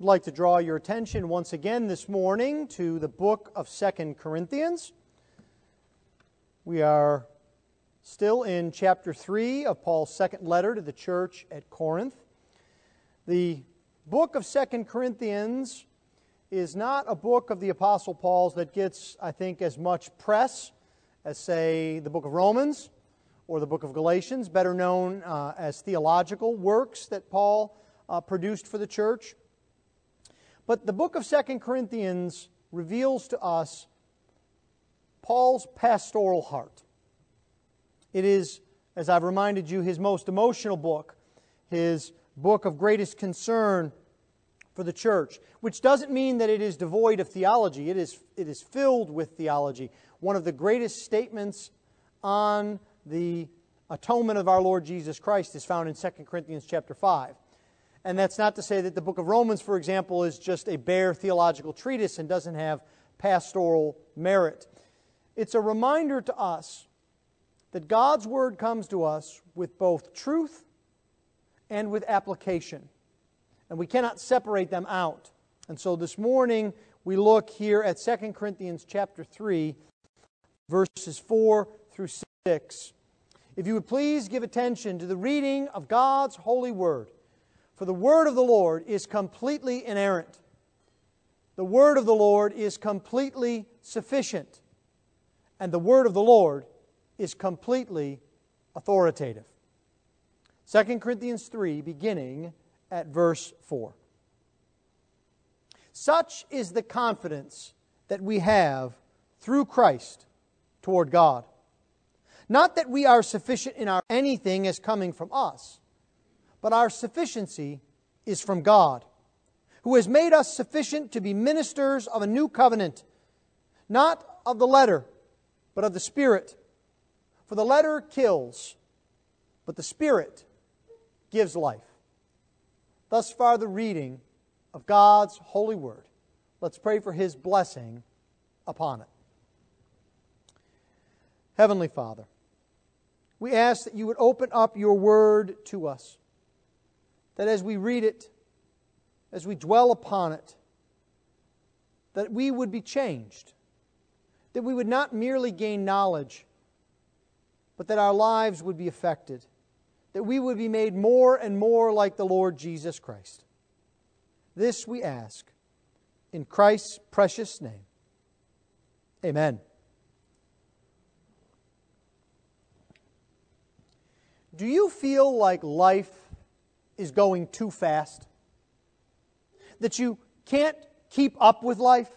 I'd like to draw your attention once again this morning to the book of Second Corinthians. We are still in chapter 3 of Paul's second letter to the church at Corinth. The book of Second Corinthians is not a book of the Apostle Paul's that gets, I think, as much press as, say, the book of Romans or the book of Galatians, better known uh, as theological works that Paul uh, produced for the church. But the book of Second Corinthians reveals to us Paul's pastoral heart. It is, as I've reminded you, his most emotional book, his book of greatest concern for the church, which doesn't mean that it is devoid of theology. It is, it is filled with theology. One of the greatest statements on the atonement of our Lord Jesus Christ is found in 2 Corinthians chapter 5. And that's not to say that the book of Romans, for example, is just a bare theological treatise and doesn't have pastoral merit. It's a reminder to us that God's Word comes to us with both truth and with application. And we cannot separate them out. And so this morning we look here at 2 Corinthians chapter 3, verses 4 through 6. If you would please give attention to the reading of God's holy word. For the word of the Lord is completely inerrant. The word of the Lord is completely sufficient. And the word of the Lord is completely authoritative. 2 Corinthians 3, beginning at verse 4. Such is the confidence that we have through Christ toward God. Not that we are sufficient in our anything as coming from us but our sufficiency is from God, who has made us sufficient to be ministers of a new covenant, not of the letter, but of the Spirit. For the letter kills, but the Spirit gives life. Thus far, the reading of God's holy word. Let's pray for his blessing upon it. Heavenly Father, we ask that you would open up your word to us that as we read it, as we dwell upon it, that we would be changed, that we would not merely gain knowledge, but that our lives would be affected, that we would be made more and more like the Lord Jesus Christ. This we ask in Christ's precious name. Amen. Do you feel like life is going too fast? That you can't keep up with life?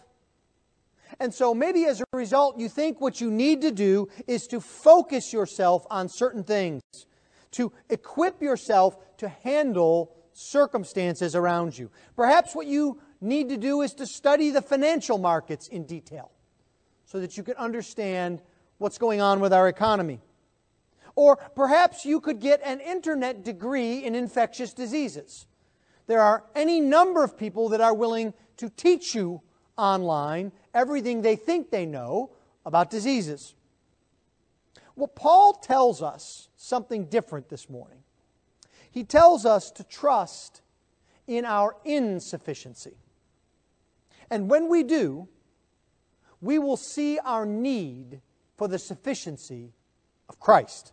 And so maybe as a result, you think what you need to do is to focus yourself on certain things, to equip yourself to handle circumstances around you. Perhaps what you need to do is to study the financial markets in detail so that you can understand what's going on with our economy. Or perhaps you could get an internet degree in infectious diseases. There are any number of people that are willing to teach you online everything they think they know about diseases. Well, Paul tells us something different this morning. He tells us to trust in our insufficiency. And when we do, we will see our need for the sufficiency of Christ.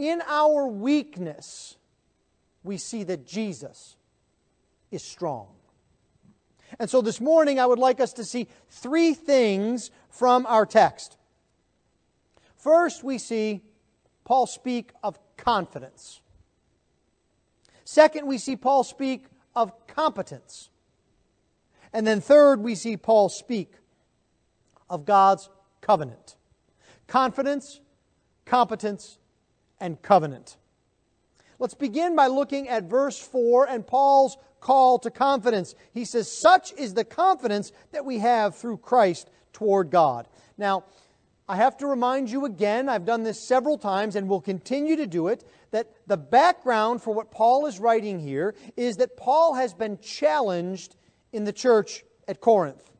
In our weakness, we see that Jesus is strong. And so this morning, I would like us to see three things from our text. First, we see Paul speak of confidence. Second, we see Paul speak of competence. And then third, we see Paul speak of God's covenant. Confidence, competence, and covenant. Let's begin by looking at verse 4 and Paul's call to confidence. He says, Such is the confidence that we have through Christ toward God. Now, I have to remind you again, I've done this several times and will continue to do it, that the background for what Paul is writing here is that Paul has been challenged in the church at Corinth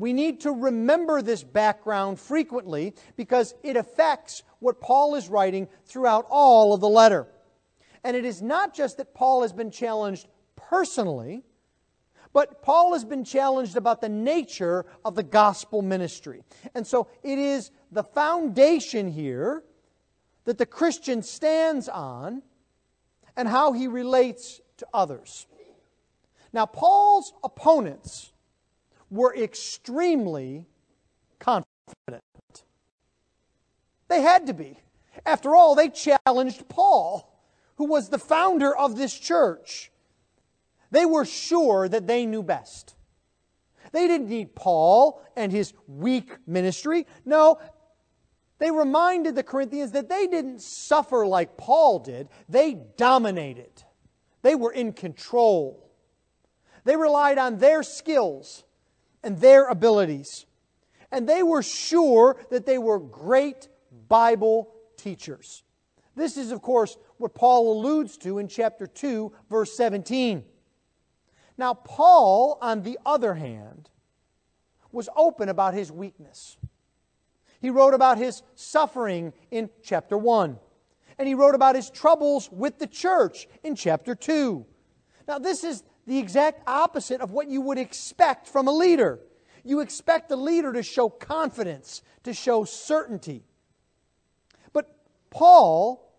we need to remember this background frequently because it affects what Paul is writing throughout all of the letter. And it is not just that Paul has been challenged personally, But Paul has been challenged about the nature of the gospel ministry. And so it is the foundation here that the Christian stands on and how he relates to others. Now, Paul's opponents were extremely confident. They had to be. After all, they challenged Paul, who was the founder of this church. They were sure that they knew best. They didn't need Paul and his weak ministry. No, they reminded the Corinthians that they didn't suffer like Paul did, they dominated, they were in control. They relied on their skills and their abilities. And they were sure that they were great Bible teachers. This is, of course, what Paul alludes to in chapter 2, verse 17. Now, Paul, on the other hand, was open about his weakness. He wrote about his suffering in chapter 1. And he wrote about his troubles with the church in chapter 2. Now, this is the exact opposite of what you would expect from a leader. You expect a leader to show confidence, to show certainty. Paul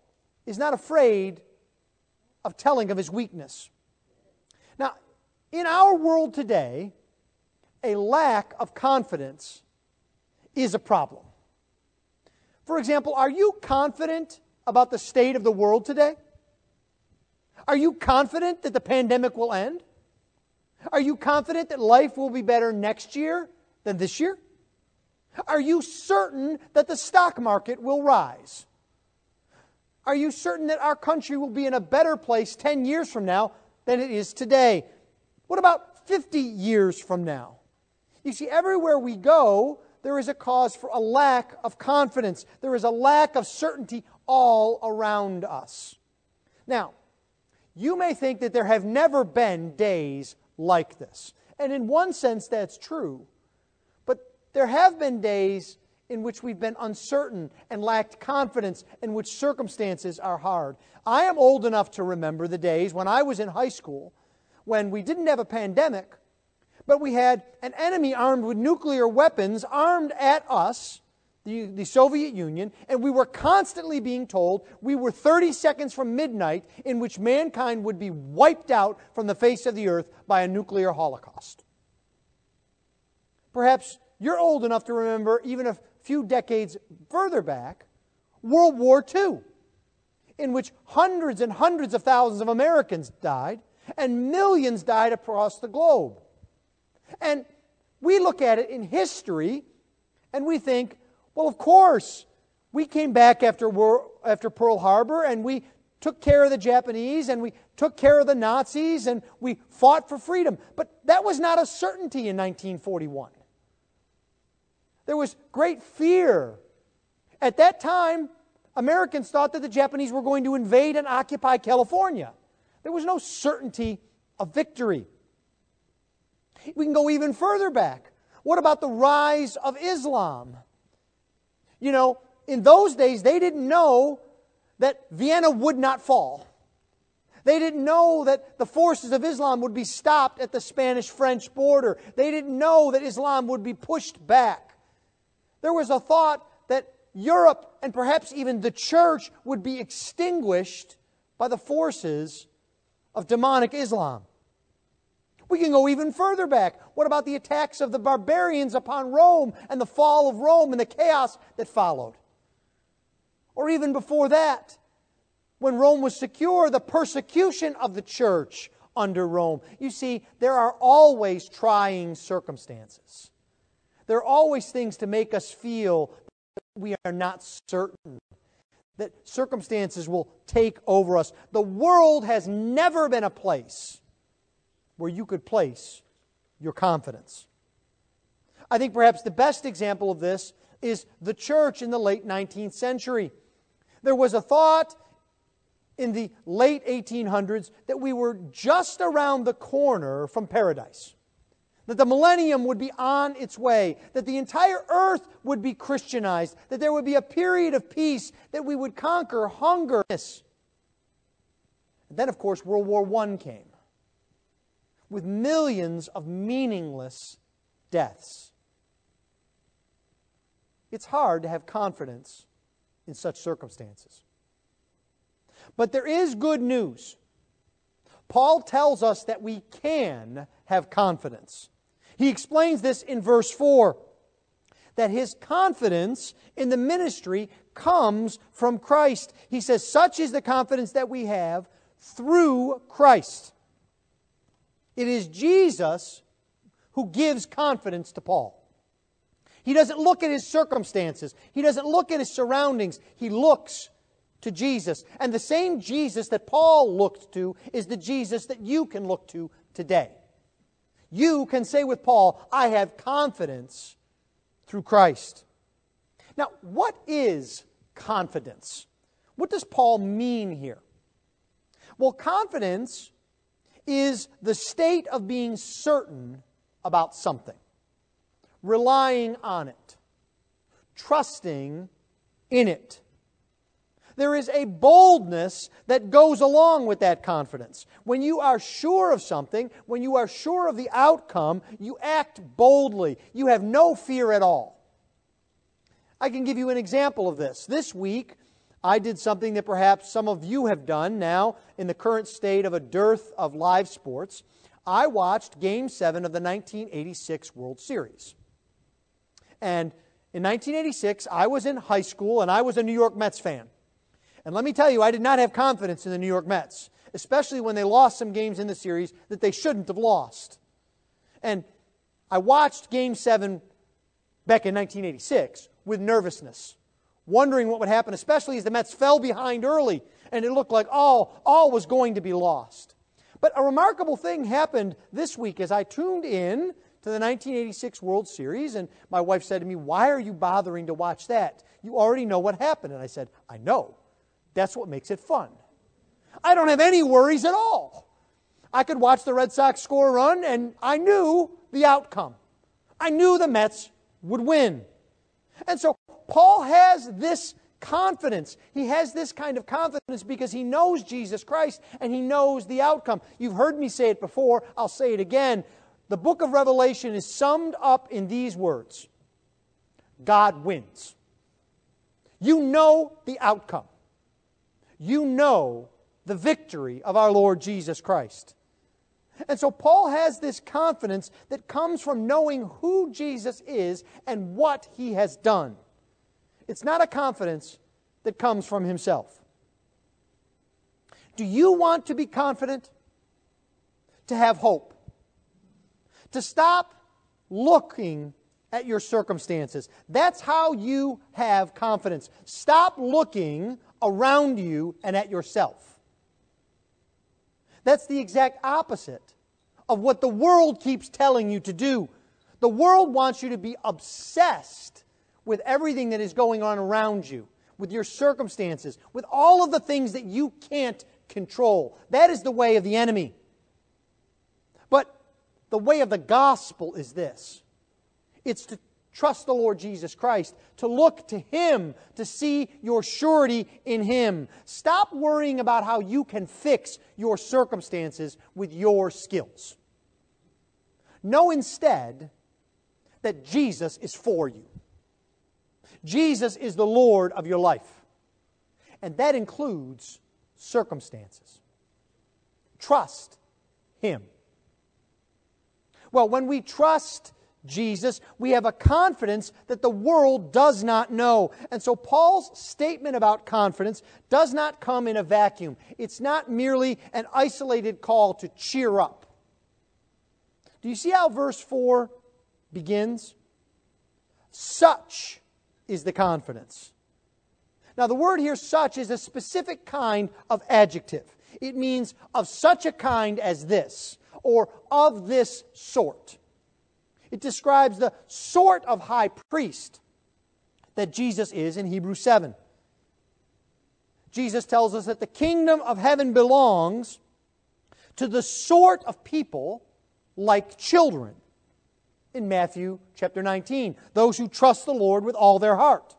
is not afraid of telling of his weakness. Now, in our world today, a lack of confidence is a problem. For example, are you confident about the state of the world today? Are you confident that the pandemic will end? Are you confident that life will be better next year than this year? Are you certain that the stock market will rise? Are you certain that our country will be in a better place 10 years from now than it is today? What about 50 years from now? You see, everywhere we go, there is a cause for a lack of confidence. There is a lack of certainty all around us. Now, you may think that there have never been days like this. And in one sense, that's true. But there have been days in which we've been uncertain and lacked confidence, in which circumstances are hard. I am old enough to remember the days when I was in high school when we didn't have a pandemic, but we had an enemy armed with nuclear weapons armed at us the, the Soviet Union, and we were constantly being told we were 30 seconds from midnight in which mankind would be wiped out from the face of the earth by a nuclear holocaust. Perhaps you're old enough to remember, even a few decades further back, World War II, in which hundreds and hundreds of thousands of Americans died and millions died across the globe. And we look at it in history and we think, well, of course, we came back after, after Pearl Harbor and we took care of the Japanese and we took care of the Nazis and we fought for freedom. But that was not a certainty in 1941. There was great fear. At that time, Americans thought that the Japanese were going to invade and occupy California. There was no certainty of victory. We can go even further back. What about the rise of Islam? You know, in those days, they didn't know that Vienna would not fall. They didn't know that the forces of Islam would be stopped at the Spanish French border. They didn't know that Islam would be pushed back. There was a thought that Europe and perhaps even the church would be extinguished by the forces of demonic Islam. We can go even further back. What about the attacks of the barbarians upon Rome and the fall of Rome and the chaos that followed? Or even before that, when Rome was secure, the persecution of the church under Rome. You see, there are always trying circumstances. There are always things to make us feel that we are not certain, that circumstances will take over us. The world has never been a place where you could place your confidence. I think perhaps the best example of this is the church in the late 19th century. There was a thought in the late 1800s that we were just around the corner from paradise. That the millennium would be on its way, that the entire earth would be Christianized, that there would be a period of peace, that we would conquer hunger. And then, of course, World War I came. with millions of meaningless deaths. It's hard to have confidence in such circumstances. But there is good news. Paul tells us that we can have confidence. He explains this in verse 4 that his confidence in the ministry comes from Christ. He says, Such is the confidence that we have through Christ. It is Jesus who gives confidence to Paul. He doesn't look at his circumstances, he doesn't look at his surroundings. He looks to Jesus. And the same Jesus that Paul looked to is the Jesus that you can look to today. You can say with Paul, I have confidence through Christ. Now, what is confidence? What does Paul mean here? Well, confidence is the state of being certain about something, relying on it, trusting in it. There is a boldness that goes along with that confidence. When you are sure of something, when you are sure of the outcome, you act boldly. You have no fear at all. I can give you an example of this. This week, I did something that perhaps some of you have done now in the current state of a dearth of live sports. I watched Game 7 of the 1986 World Series. And in 1986, I was in high school and I was a New York Mets fan. And let me tell you, I did not have confidence in the New York Mets, especially when they lost some games in the series that they shouldn't have lost. And I watched Game 7 back in 1986 with nervousness, wondering what would happen, especially as the Mets fell behind early and it looked like all, all was going to be lost. But a remarkable thing happened this week as I tuned in to the 1986 World Series, and my wife said to me, Why are you bothering to watch that? You already know what happened. And I said, I know. That's what makes it fun. I don't have any worries at all. I could watch the Red Sox score a run, and I knew the outcome. I knew the Mets would win. And so Paul has this confidence. He has this kind of confidence because he knows Jesus Christ and he knows the outcome. You've heard me say it before, I'll say it again. The book of Revelation is summed up in these words God wins. You know the outcome you know the victory of our Lord Jesus Christ. And so Paul has this confidence that comes from knowing who Jesus is and what he has done. It's not a confidence that comes from himself. Do you want to be confident? To have hope? To stop looking at your circumstances. That's how you have confidence. Stop looking around you and at yourself. That's the exact opposite of what the world keeps telling you to do. The world wants you to be obsessed with everything that is going on around you, with your circumstances, with all of the things that you can't control. That is the way of the enemy. But the way of the gospel is this it's to trust the Lord Jesus Christ, to look to Him, to see your surety in Him. Stop worrying about how you can fix your circumstances with your skills. Know instead that Jesus is for you. Jesus is the Lord of your life. And that includes circumstances. Trust Him. Well, when we trust Jesus, we have a confidence that the world does not know. And so Paul's statement about confidence does not come in a vacuum. It's not merely an isolated call to cheer up. Do you see how verse 4 begins? Such is the confidence. Now, the word here, such, is a specific kind of adjective. It means of such a kind as this, or of this sort. It describes the sort of high priest that Jesus is in Hebrews 7. Jesus tells us that the kingdom of heaven belongs to the sort of people like children in Matthew chapter 19, those who trust the Lord with all their heart.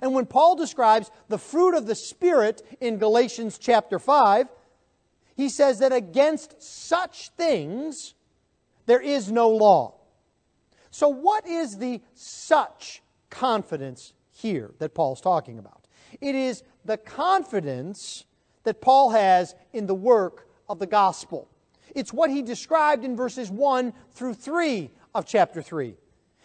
And when Paul describes the fruit of the Spirit in Galatians chapter 5, he says that against such things there is no law. So, what is the such confidence here that Paul's talking about? It is the confidence that Paul has in the work of the gospel. It's what he described in verses 1 through 3 of chapter 3.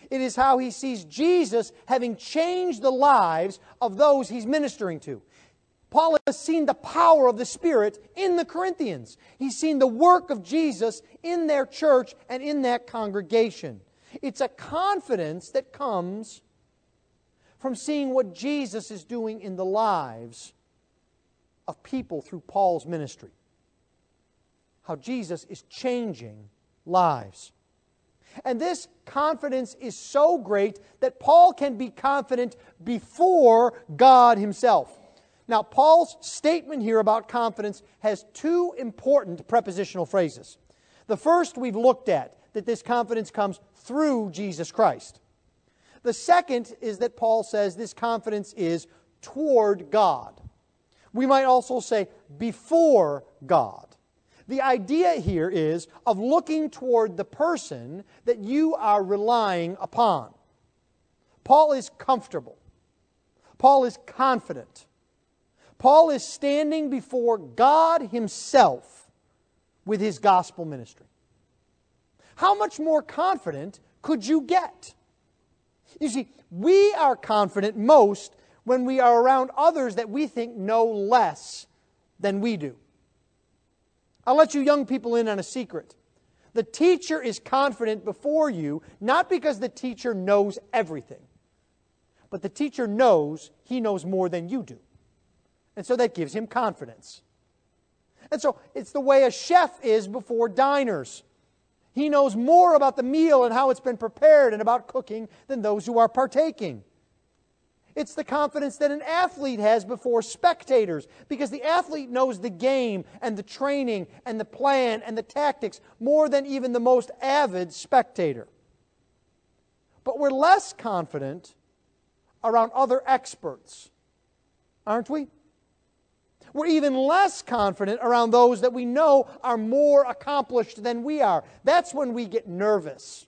It is how he sees Jesus having changed the lives of those he's ministering to. Paul has seen the power of the Spirit in the Corinthians. He's seen the work of Jesus in their church and in that congregation. It's a confidence that comes from seeing what Jesus is doing in the lives of people through Paul's ministry. How Jesus is changing lives. And this confidence is so great that Paul can be confident before God Himself. Now, Paul's statement here about confidence has two important prepositional phrases. The first we've looked at, that this confidence comes through Jesus Christ. The second is that Paul says this confidence is toward God. We might also say before God. The idea here is of looking toward the person that you are relying upon. Paul is comfortable. Paul is confident. Paul is standing before God Himself with his gospel ministry. How much more confident could you get? You see, we are confident most when we are around others that we think know less than we do. I'll let you young people in on a secret. The teacher is confident before you, not because the teacher knows everything, but the teacher knows he knows more than you do. And so that gives him confidence. And so it's the way a chef is before diners. He knows more about the meal and how it's been prepared and about cooking than those who are partaking. It's the confidence that an athlete has before spectators because the athlete knows the game and the training and the plan and the tactics more than even the most avid spectator. But we're less confident around other experts, aren't we? We're even less confident around those that we know are more accomplished than we are. That's when we get nervous.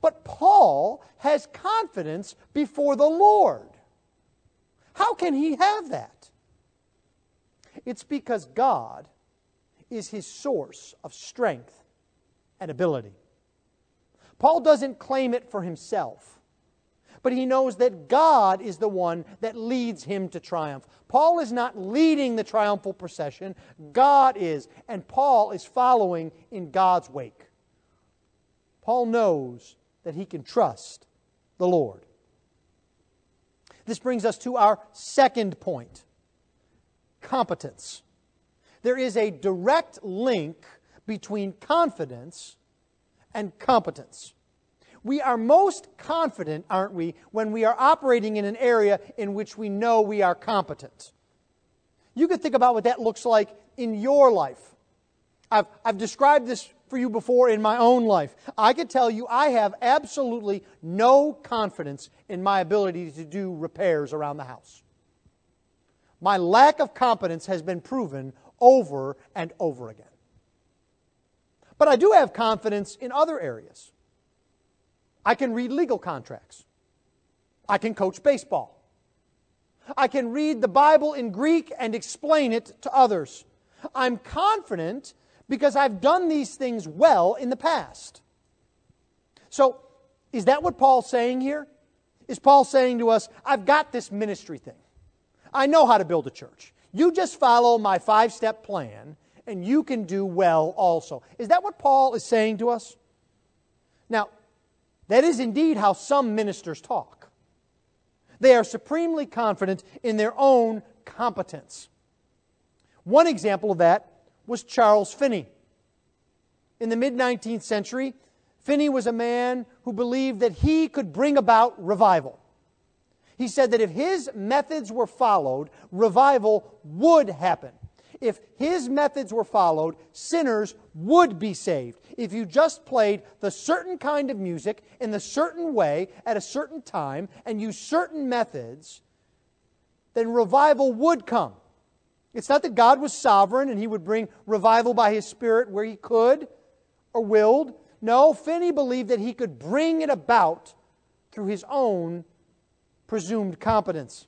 But Paul has confidence before the Lord. How can he have that? It's because God is his source of strength and ability. Paul doesn't claim it for himself but he knows that God is the one that leads him to triumph. Paul is not leading the triumphal procession, God is, and Paul is following in God's wake. Paul knows that he can trust the Lord. This brings us to our second point competence. There is a direct link between confidence and competence. We are most confident, aren't we, when we are operating in an area in which we know we are competent. You can think about what that looks like in your life. I've, I've described this for you before in my own life. I can tell you I have absolutely no confidence in my ability to do repairs around the house. My lack of competence has been proven over and over again. But I do have confidence in other areas. I can read legal contracts. I can coach baseball. I can read the Bible in Greek and explain it to others. I'm confident because I've done these things well in the past. So, is that what Paul's saying here? Is Paul saying to us, I've got this ministry thing. I know how to build a church. You just follow my five step plan and you can do well also. Is that what Paul is saying to us? That is indeed how some ministers talk. They are supremely confident in their own competence. One example of that was Charles Finney. In the mid 19th century, Finney was a man who believed that he could bring about revival. He said that if his methods were followed, revival would happen. If his methods were followed, sinners would be saved. If you just played the certain kind of music in the certain way at a certain time and used certain methods, then revival would come. It's not that God was sovereign and he would bring revival by his Spirit where he could or willed. No, Finney believed that he could bring it about through his own presumed competence.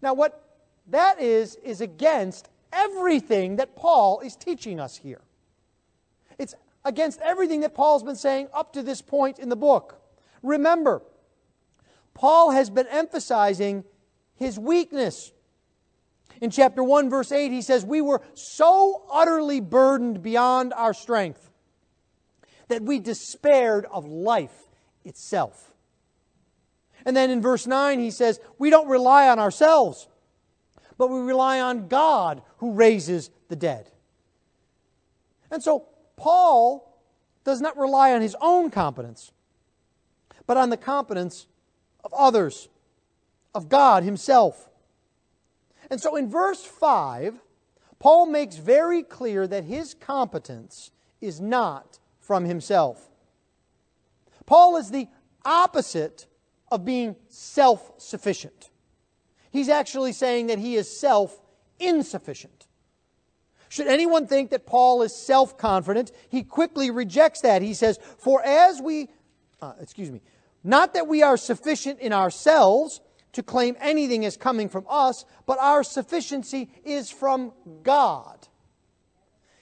Now, what that is, is against everything that Paul is teaching us here. It's against everything that Paul's been saying up to this point in the book. Remember, Paul has been emphasizing his weakness. In chapter 1, verse 8, he says, We were so utterly burdened beyond our strength that we despaired of life itself. And then in verse 9, he says, We don't rely on ourselves, but we rely on God who raises the dead. And so, Paul does not rely on his own competence, but on the competence of others, of God Himself. And so in verse 5, Paul makes very clear that his competence is not from himself. Paul is the opposite of being self sufficient. He's actually saying that he is self insufficient. Should anyone think that Paul is self confident, he quickly rejects that. He says, For as we, uh, excuse me, not that we are sufficient in ourselves to claim anything as coming from us, but our sufficiency is from God.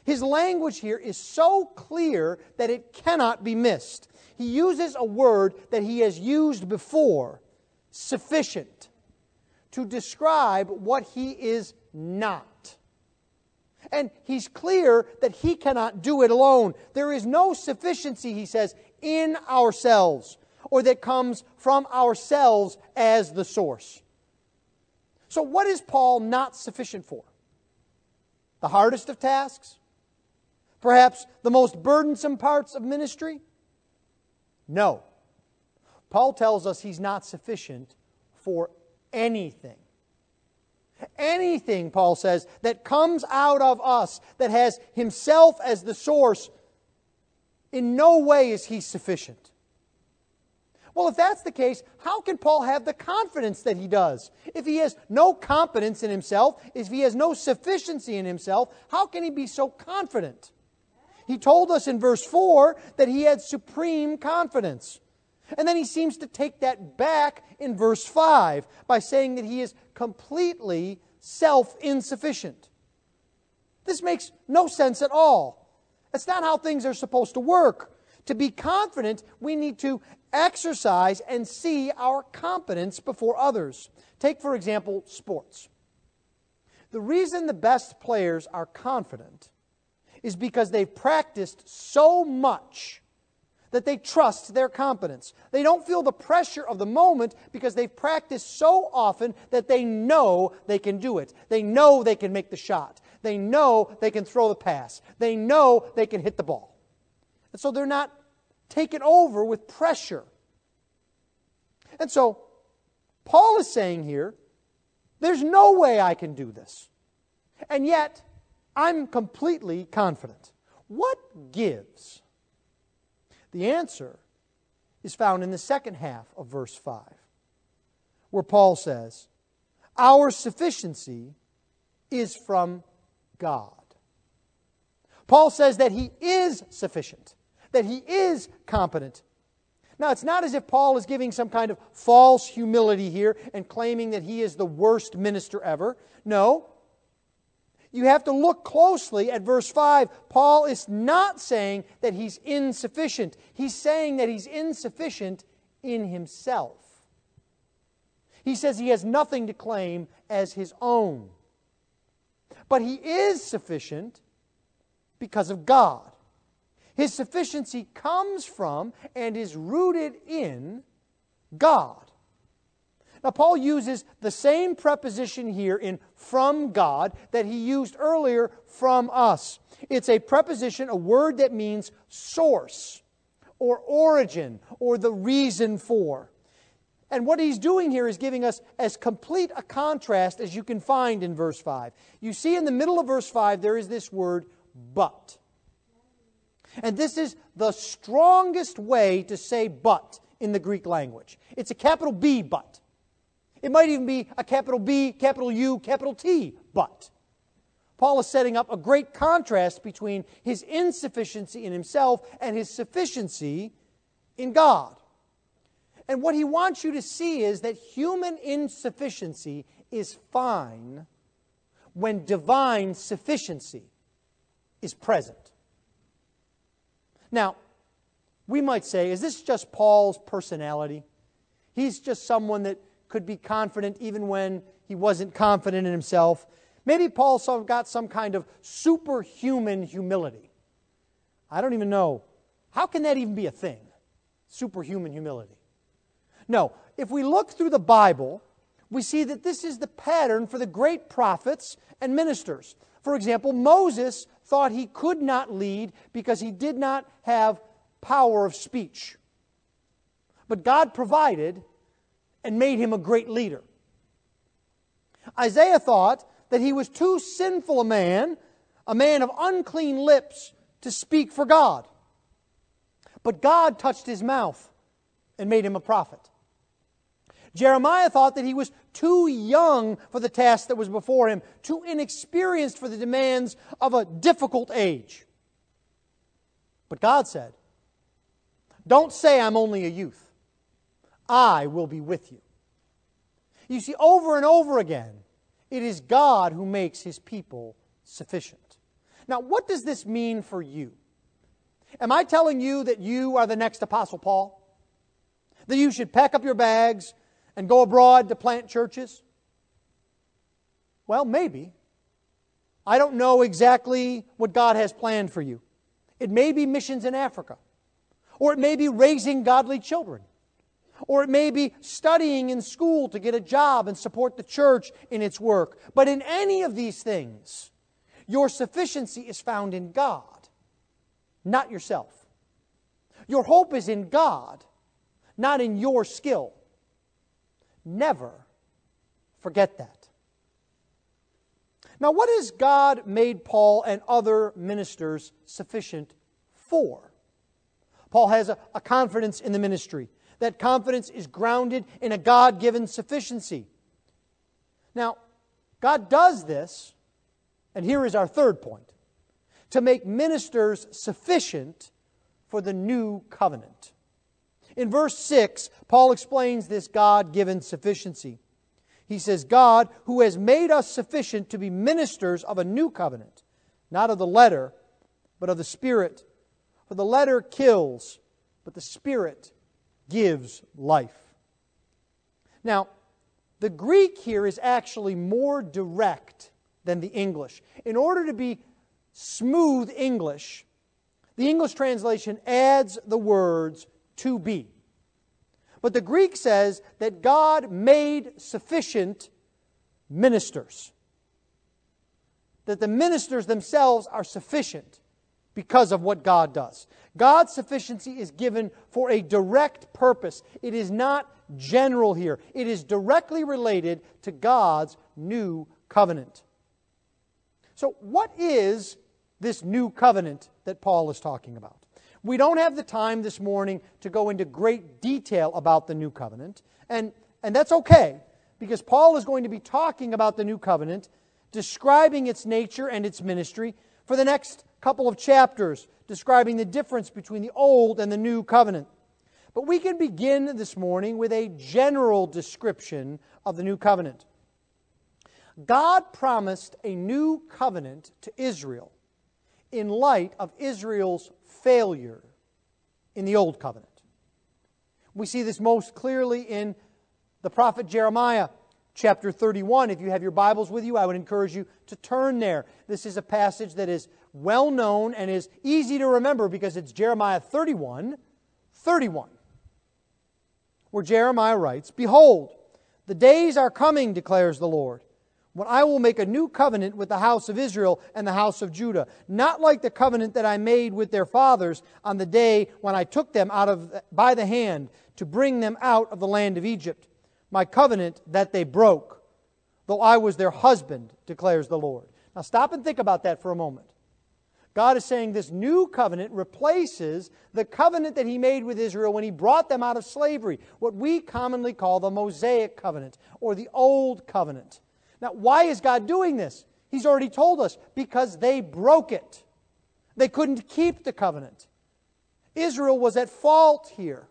His language here is so clear that it cannot be missed. He uses a word that he has used before, sufficient, to describe what he is not. And he's clear that he cannot do it alone. There is no sufficiency, he says, in ourselves or that comes from ourselves as the source. So, what is Paul not sufficient for? The hardest of tasks? Perhaps the most burdensome parts of ministry? No. Paul tells us he's not sufficient for anything. Anything, Paul says, that comes out of us, that has himself as the source, in no way is he sufficient. Well, if that's the case, how can Paul have the confidence that he does? If he has no confidence in himself, if he has no sufficiency in himself, how can he be so confident? He told us in verse 4 that he had supreme confidence. And then he seems to take that back in verse 5 by saying that he is completely self insufficient. This makes no sense at all. That's not how things are supposed to work. To be confident, we need to exercise and see our competence before others. Take, for example, sports. The reason the best players are confident is because they've practiced so much that they trust their competence. They don't feel the pressure of the moment because they've practiced so often that they know they can do it. They know they can make the shot. They know they can throw the pass. They know they can hit the ball. And so they're not taken over with pressure. And so, Paul is saying here, there's no way I can do this. And yet, I'm completely confident. What gives? The answer is found in the second half of verse 5, where Paul says, Our sufficiency is from God. Paul says that he is sufficient that he is competent. Now, it's not as if Paul is giving some kind of false humility here and claiming that he is the worst minister ever. No. You have to look closely at verse 5. Paul is not saying that he's insufficient, he's saying that he's insufficient in himself. He says he has nothing to claim as his own. But he is sufficient because of God. His sufficiency comes from and is rooted in God. Now, Paul uses the same preposition here in from God that he used earlier from us. It's a preposition, a word that means source or origin or the reason for. And what he's doing here is giving us as complete a contrast as you can find in verse 5. You see in the middle of verse 5, there is this word, but. And this is the strongest way to say but in the Greek language. It's a capital B but. It might even be a capital B, capital U, capital T, but. Paul is setting up a great contrast between his insufficiency in himself and his sufficiency in God. And what he wants you to see is that human insufficiency is fine when divine sufficiency is present. Now, we might say, is this just Paul's personality? He's just someone that could be confident even when he wasn't confident in himself. Maybe Paul got some kind of superhuman humility. I don't even know. How can that even be a thing? Superhuman humility. No, if we look through the Bible, we see that this is the pattern for the great prophets and ministers. For example, Moses thought he could not lead because he did not have power of speech. But God provided and made him a great leader. Isaiah thought that he was too sinful a man, a man of unclean lips, to speak for God. But God touched his mouth and made him a prophet. Jeremiah thought that he was too young for the task that was before him, too inexperienced for the demands of a difficult age. But God said, Don't say I'm only a youth. I will be with you. You see, over and over again, it is God who makes his people sufficient. Now, what does this mean for you? Am I telling you that you are the next Apostle Paul? That you should pack up your bags and go abroad to plant churches? Well, maybe. I don't know exactly what God has planned for you. It may be missions in Africa, or it may be raising godly children, or it may be studying in school to get a job and support the church in its work. But in any of these things, your sufficiency is found in God, not yourself. Your hope is in God, not in your skill. Never forget that. Now, what has God made Paul and other ministers sufficient for? Paul has a, a confidence in the ministry. That confidence is grounded in a God given sufficiency. Now, God does this, and here is our third point to make ministers sufficient for the new covenant. In verse 6, Paul explains this God given sufficiency. He says, God, who has made us sufficient to be ministers of a new covenant, not of the letter, but of the Spirit. For the letter kills, but the Spirit gives life. Now, the Greek here is actually more direct than the English. In order to be smooth English, the English translation adds the words to be. But the Greek says that God made sufficient ministers. That the ministers themselves are sufficient because of what God does. God's sufficiency is given for a direct purpose. It is not general here, it is directly related to God's new covenant. So, what is this new covenant that Paul is talking about? We don't have the time this morning to go into great detail about the new covenant, and, and that's okay, because Paul is going to be talking about the new covenant, describing its nature and its ministry for the next couple of chapters, describing the difference between the old and the new covenant. But we can begin this morning with a general description of the new covenant. God promised a new covenant to Israel in light of Israel's failure in the Old Covenant. We see this most clearly in the prophet Jeremiah, chapter 31. If you have your Bibles with you, I would encourage you to turn there. This is a passage that is well known and is easy to remember because it's Jeremiah 31 31, where Jeremiah writes, Behold, the days are coming, declares the Lord when I will make a new covenant with the house of Israel and the house of Judah, not like the covenant that I made with their fathers on the day when I took them out of by the hand to bring them out of the land of Egypt, my covenant that they broke, though I was their husband, declares the Lord. Now stop and think about that for a moment. God is saying this new covenant replaces the covenant that He made with Israel when He brought them out of slavery, what we commonly call the Mosaic covenant or the Old covenant. Now, why is God doing this? He's already told us because they broke it. They couldn't keep the covenant. Israel was at fault here.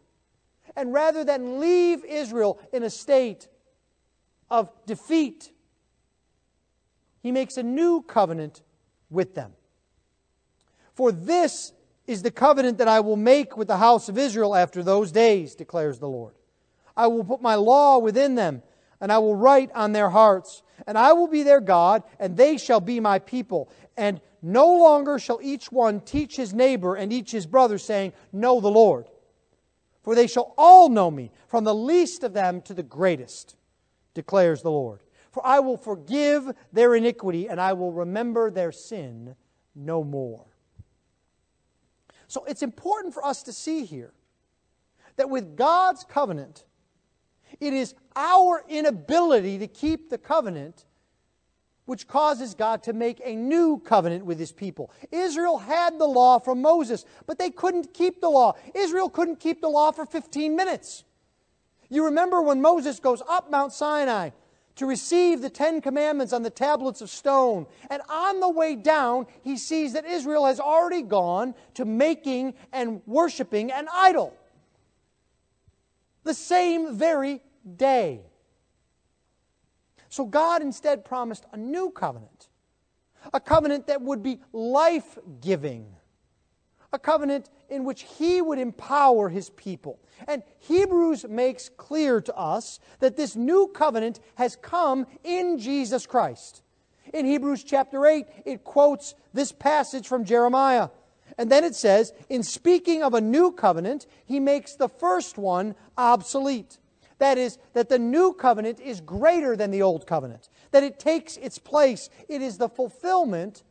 And rather than leave Israel in a state of defeat, he makes a new covenant with them. For this is the covenant that I will make with the house of Israel after those days, declares the Lord. I will put my law within them, and I will write on their hearts, and I will be their God, and they shall be my people. And no longer shall each one teach his neighbor and each his brother, saying, Know the Lord. For they shall all know me, from the least of them to the greatest, declares the Lord. For I will forgive their iniquity, and I will remember their sin no more. So it's important for us to see here that with God's covenant, it is our inability to keep the covenant which causes God to make a new covenant with his people. Israel had the law from Moses, but they couldn't keep the law. Israel couldn't keep the law for 15 minutes. You remember when Moses goes up Mount Sinai to receive the Ten Commandments on the tablets of stone. And on the way down, he sees that Israel has already gone to making and worshiping an idol. The same very day. So God instead promised a new covenant, a covenant that would be life giving, a covenant in which He would empower His people. And Hebrews makes clear to us that this new covenant has come in Jesus Christ. In Hebrews chapter 8, it quotes this passage from Jeremiah. And then it says, in speaking of a new covenant, he makes the first one obsolete. That is, that the new covenant is greater than the old covenant, that it takes its place. It is the fulfillment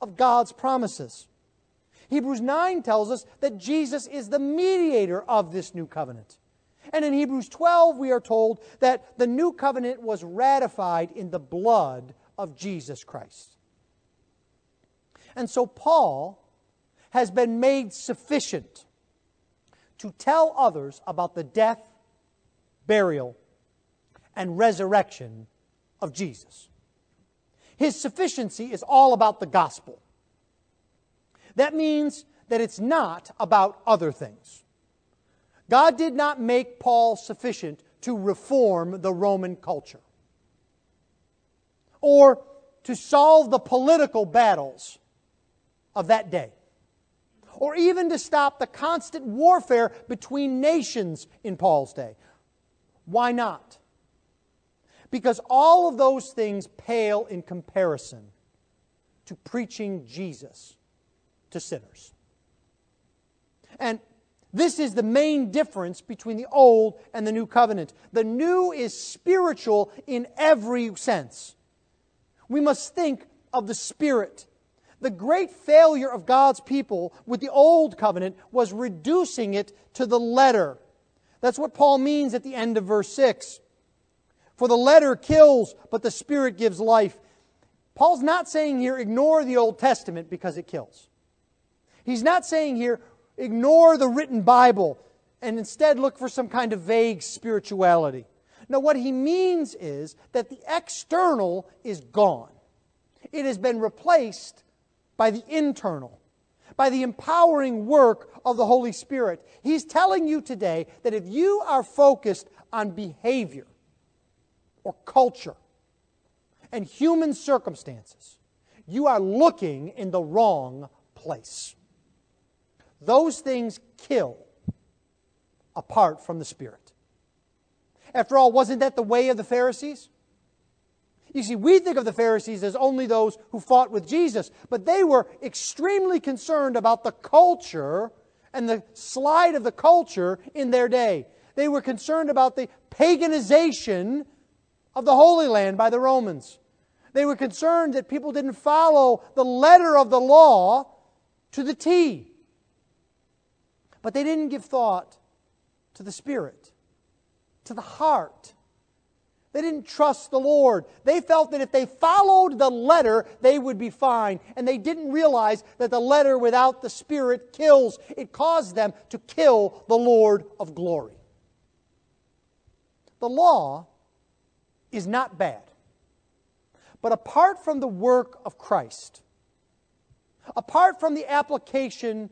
of God's promises. Hebrews 9 tells us that Jesus is the mediator of this new covenant. And in Hebrews 12, we are told that the new covenant was ratified in the blood of Jesus Christ. And so Paul has been made sufficient to tell others about the death burial, and resurrection of Jesus. His sufficiency is all about the gospel. That means that it's not about other things. God did not make Paul sufficient to reform the Roman culture or to solve the political battles of that day or even to stop the constant warfare between nations in Paul's day. Why not? Because all of those things pale in comparison to preaching Jesus to sinners. And this is the main difference between the old and the new covenant. The new is spiritual in every sense. We must think of the Spirit. The great failure of God's people with the old covenant was reducing it to the letter that's what Paul means at the end of verse 6. For the letter kills, but the Spirit gives life. Paul's not saying here, ignore the Old Testament because it kills. He's not saying here, ignore the written Bible and instead look for some kind of vague spirituality. No, what he means is that the external is gone. It has been replaced by the internal by the empowering work of the Holy Spirit. He's telling you today that if you are focused on behavior or culture and human circumstances, you are looking in the wrong place. Those things kill apart from the Spirit. After all, wasn't that the way of the Pharisees? You see, we think of the Pharisees as only those who fought with Jesus, but they were extremely concerned about the culture and the slide of the culture in their day. They were concerned about the paganization of the Holy Land by the Romans. They were concerned that people didn't follow the letter of the law to the T. But they didn't give thought to the Spirit, to the heart They didn't trust the Lord. They felt that if they followed the letter, they would be fine. And they didn't realize that the letter without the Spirit kills. It caused them to kill the Lord of glory. The law is not bad. But apart from the work of Christ, apart from the application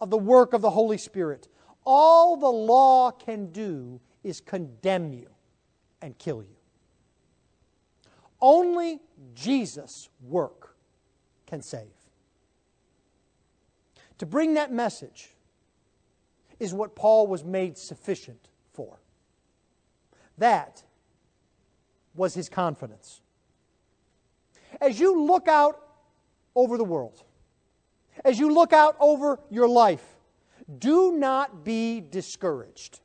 of the work of the Holy Spirit, all the law can do is condemn you and kill you. Only Jesus' work can save. To bring that message is what Paul was made sufficient for. That was his confidence. As you look out over the world, as you look out over your life, do not be discouraged.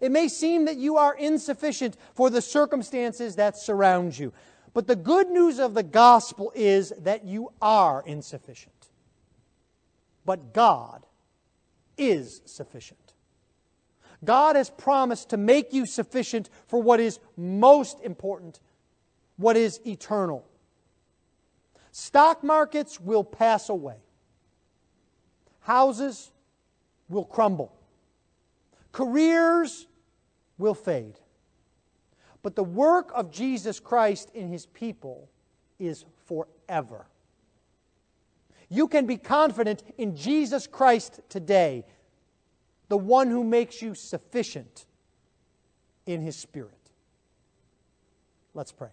It may seem that you are insufficient for the circumstances that surround you, but the good news of the gospel is that you are insufficient. But God is sufficient. God has promised to make you sufficient for what is most important, what is eternal. Stock markets will pass away. Houses will crumble. Careers will fade. But the work of Jesus Christ in his people is forever. You can be confident in Jesus Christ today the one who makes you sufficient in his spirit. Let's pray.